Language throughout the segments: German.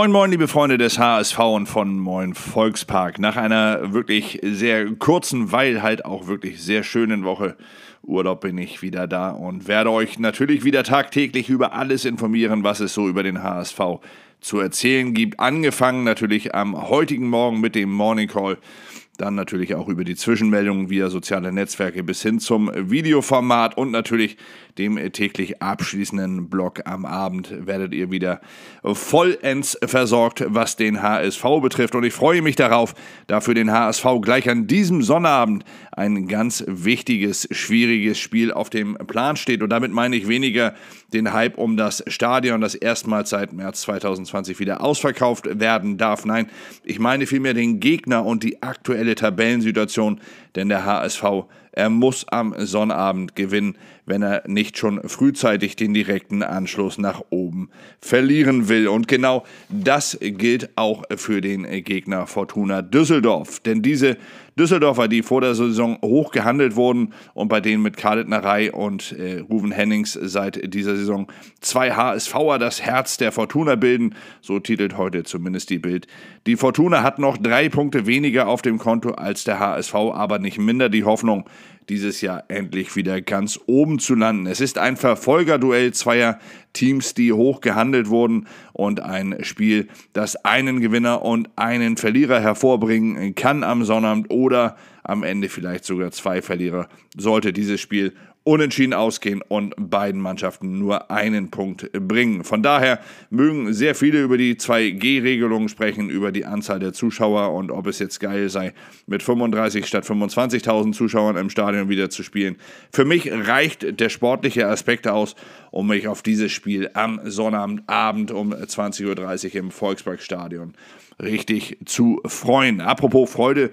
Moin, moin, liebe Freunde des HSV und von Moin Volkspark. Nach einer wirklich sehr kurzen, weil halt auch wirklich sehr schönen Woche Urlaub bin ich wieder da und werde euch natürlich wieder tagtäglich über alles informieren, was es so über den HSV zu erzählen gibt. Angefangen natürlich am heutigen Morgen mit dem Morning Call dann natürlich auch über die Zwischenmeldungen via soziale Netzwerke bis hin zum Videoformat und natürlich dem täglich abschließenden Blog am Abend werdet ihr wieder vollends versorgt, was den HSV betrifft. Und ich freue mich darauf, da für den HSV gleich an diesem Sonnabend ein ganz wichtiges, schwieriges Spiel auf dem Plan steht. Und damit meine ich weniger den Hype um das Stadion, das erstmals seit März 2020 wieder ausverkauft werden darf. Nein, ich meine vielmehr den Gegner und die aktuelle Tabellensituation, denn der HSV er muss am Sonnabend gewinnen, wenn er nicht schon frühzeitig den direkten Anschluss nach oben verlieren will. Und genau das gilt auch für den Gegner Fortuna Düsseldorf. Denn diese Düsseldorfer, die vor der Saison hoch gehandelt wurden und bei denen mit Karlitnerei und äh, Ruven Hennings seit dieser Saison zwei HSVer das Herz der Fortuna bilden, so titelt heute zumindest die Bild. Die Fortuna hat noch drei Punkte weniger auf dem Konto als der HSV, aber nicht minder die Hoffnung, dieses Jahr endlich wieder ganz oben zu landen. Es ist ein Verfolgerduell zweier Teams, die hoch gehandelt wurden und ein Spiel, das einen Gewinner und einen Verlierer hervorbringen kann am Sonnabend oder am Ende vielleicht sogar zwei Verlierer. Sollte dieses Spiel unentschieden ausgehen und beiden Mannschaften nur einen Punkt bringen. Von daher mögen sehr viele über die 2G-Regelung sprechen, über die Anzahl der Zuschauer und ob es jetzt geil sei, mit 35 statt 25.000 Zuschauern im Stadion wieder zu spielen. Für mich reicht der sportliche Aspekt aus, um mich auf dieses Spiel am Sonnabend um 20.30 Uhr im Volksparkstadion richtig zu freuen. Apropos Freude,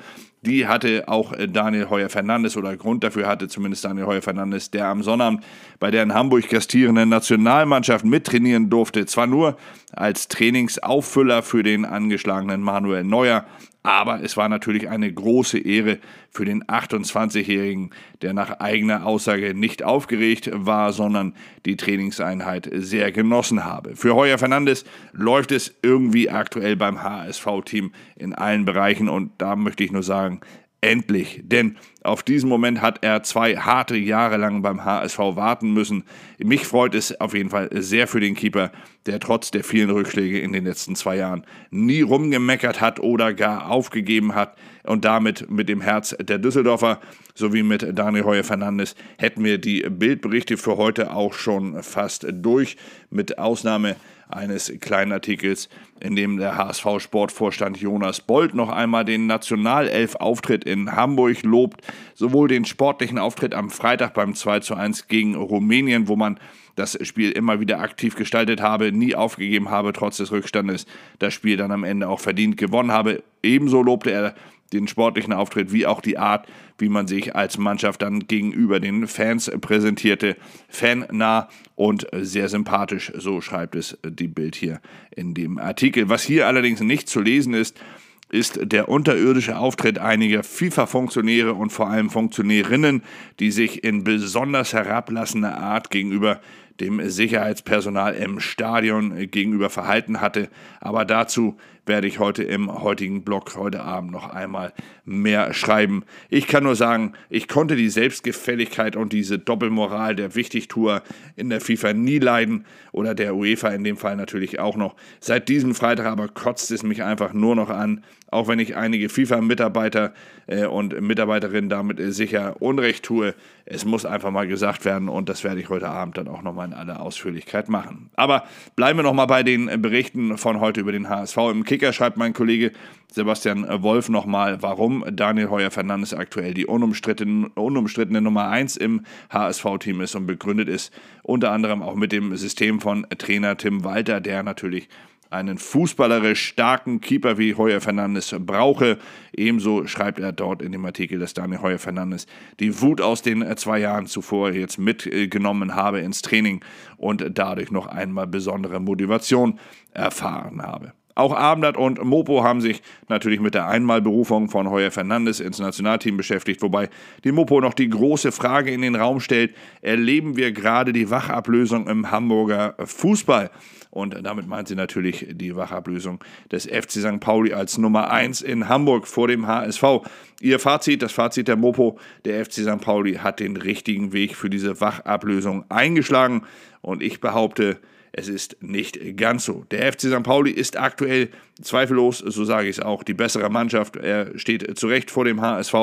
die hatte auch äh, Daniel Heuer Fernandes oder Grund dafür hatte zumindest Daniel Heuer Fernandes, der am Sonnabend bei der in Hamburg gastierenden Nationalmannschaft mittrainieren durfte. Zwar nur als Trainingsauffüller für den angeschlagenen Manuel Neuer, aber es war natürlich eine große Ehre für den 28-Jährigen, der nach eigener Aussage nicht aufgeregt war, sondern die Trainingseinheit sehr genossen habe. Für Heuer Fernandes läuft es irgendwie aktuell beim HSV-Team in allen Bereichen und da möchte ich nur sagen, Endlich, denn auf diesen Moment hat er zwei harte Jahre lang beim HSV warten müssen. Mich freut es auf jeden Fall sehr für den Keeper, der trotz der vielen Rückschläge in den letzten zwei Jahren nie rumgemeckert hat oder gar aufgegeben hat. Und damit mit dem Herz der Düsseldorfer sowie mit Daniel Heuer Fernandes hätten wir die Bildberichte für heute auch schon fast durch, mit Ausnahme eines kleinen Artikels, in dem der HSV-Sportvorstand Jonas Bold noch einmal den Nationalelf-Auftritt in Hamburg lobt, sowohl den sportlichen Auftritt am Freitag beim 2 zu 1 gegen Rumänien, wo man das Spiel immer wieder aktiv gestaltet habe, nie aufgegeben habe, trotz des Rückstandes, das Spiel dann am Ende auch verdient gewonnen habe. Ebenso lobte er den sportlichen Auftritt wie auch die Art, wie man sich als Mannschaft dann gegenüber den Fans präsentierte. Fannah und sehr sympathisch, so schreibt es die Bild hier in dem Artikel. Was hier allerdings nicht zu lesen ist, ist der unterirdische Auftritt einiger FIFA-Funktionäre und vor allem Funktionärinnen, die sich in besonders herablassender Art gegenüber dem Sicherheitspersonal im Stadion gegenüber verhalten hatte. Aber dazu werde ich heute im heutigen Blog heute Abend noch einmal mehr schreiben. Ich kann nur sagen, ich konnte die Selbstgefälligkeit und diese Doppelmoral der Wichtigtour in der FIFA nie leiden oder der UEFA in dem Fall natürlich auch noch. Seit diesem Freitag aber kotzt es mich einfach nur noch an, auch wenn ich einige FIFA-Mitarbeiter äh, und Mitarbeiterinnen damit äh, sicher Unrecht tue. Es muss einfach mal gesagt werden und das werde ich heute Abend dann auch nochmal in aller Ausführlichkeit machen. Aber bleiben wir nochmal bei den Berichten von heute über den HSV. Im Kicker schreibt mein Kollege Sebastian Wolf nochmal, warum Daniel Heuer Fernandes aktuell die unumstrittene, unumstrittene Nummer 1 im HSV-Team ist und begründet ist unter anderem auch mit dem System von Trainer Tim Walter, der natürlich einen fußballerisch starken Keeper wie Heuer Fernandes brauche. Ebenso schreibt er dort in dem Artikel, dass Daniel Heuer Fernandes die Wut aus den zwei Jahren zuvor jetzt mitgenommen habe ins Training und dadurch noch einmal besondere Motivation erfahren habe. Auch Abendblatt und Mopo haben sich natürlich mit der Einmalberufung von Heuer Fernandes ins Nationalteam beschäftigt, wobei die Mopo noch die große Frage in den Raum stellt, erleben wir gerade die Wachablösung im Hamburger Fußball? Und damit meint sie natürlich die Wachablösung des FC St. Pauli als Nummer 1 in Hamburg vor dem HSV. Ihr Fazit, das Fazit der Mopo, der FC St. Pauli hat den richtigen Weg für diese Wachablösung eingeschlagen. Und ich behaupte, es ist nicht ganz so. Der FC St. Pauli ist aktuell zweifellos, so sage ich es auch, die bessere Mannschaft. Er steht zu Recht vor dem HSV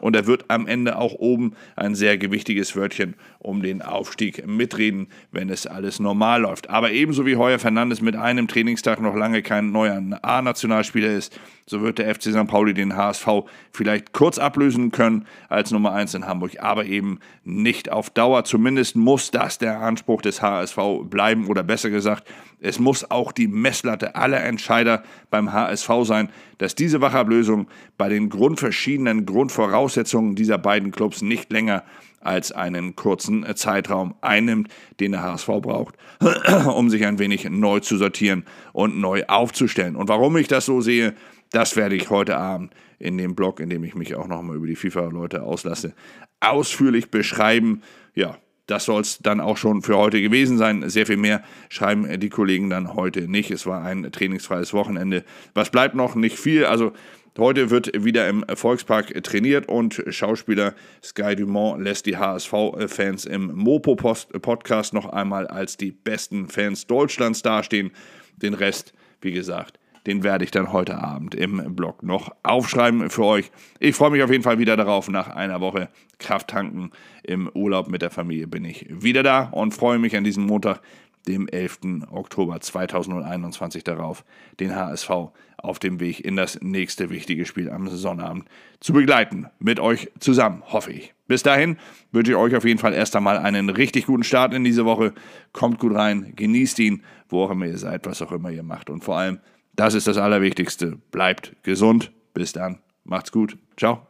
und er wird am Ende auch oben ein sehr gewichtiges Wörtchen um den Aufstieg mitreden, wenn es alles normal läuft. Aber ebenso wie Heuer Fernandes mit einem Trainingstag noch lange kein neuer A-Nationalspieler ist, so wird der FC St. Pauli den HSV vielleicht kurz ablösen können als Nummer 1 in Hamburg, aber eben nicht auf Dauer. Zumindest muss das der Anspruch des HSV bleiben oder besser gesagt, es muss auch die Messlatte aller Entscheider beim HSV sein, dass diese Wachablösung bei den grundverschiedenen Grundvoraussetzungen dieser beiden Clubs nicht länger als einen kurzen Zeitraum einnimmt, den der HSV braucht, um sich ein wenig neu zu sortieren und neu aufzustellen. Und warum ich das so sehe, das werde ich heute Abend in dem Blog, in dem ich mich auch nochmal über die FIFA-Leute auslasse, ausführlich beschreiben. Ja, das soll es dann auch schon für heute gewesen sein. Sehr viel mehr schreiben die Kollegen dann heute nicht. Es war ein trainingsfreies Wochenende. Was bleibt noch? Nicht viel. Also heute wird wieder im Volkspark trainiert und Schauspieler Sky Dumont lässt die HSV-Fans im Mopo-Podcast noch einmal als die besten Fans Deutschlands dastehen. Den Rest, wie gesagt, den werde ich dann heute Abend im Blog noch aufschreiben für euch. Ich freue mich auf jeden Fall wieder darauf. Nach einer Woche Kraft tanken im Urlaub mit der Familie bin ich wieder da und freue mich an diesem Montag, dem 11. Oktober 2021 darauf, den HSV auf dem Weg in das nächste wichtige Spiel am Sonnabend zu begleiten. Mit euch zusammen, hoffe ich. Bis dahin wünsche ich euch auf jeden Fall erst einmal einen richtig guten Start in diese Woche. Kommt gut rein, genießt ihn, wo auch immer ihr seid, was auch immer ihr macht. Und vor allem das ist das Allerwichtigste. Bleibt gesund. Bis dann. Macht's gut. Ciao.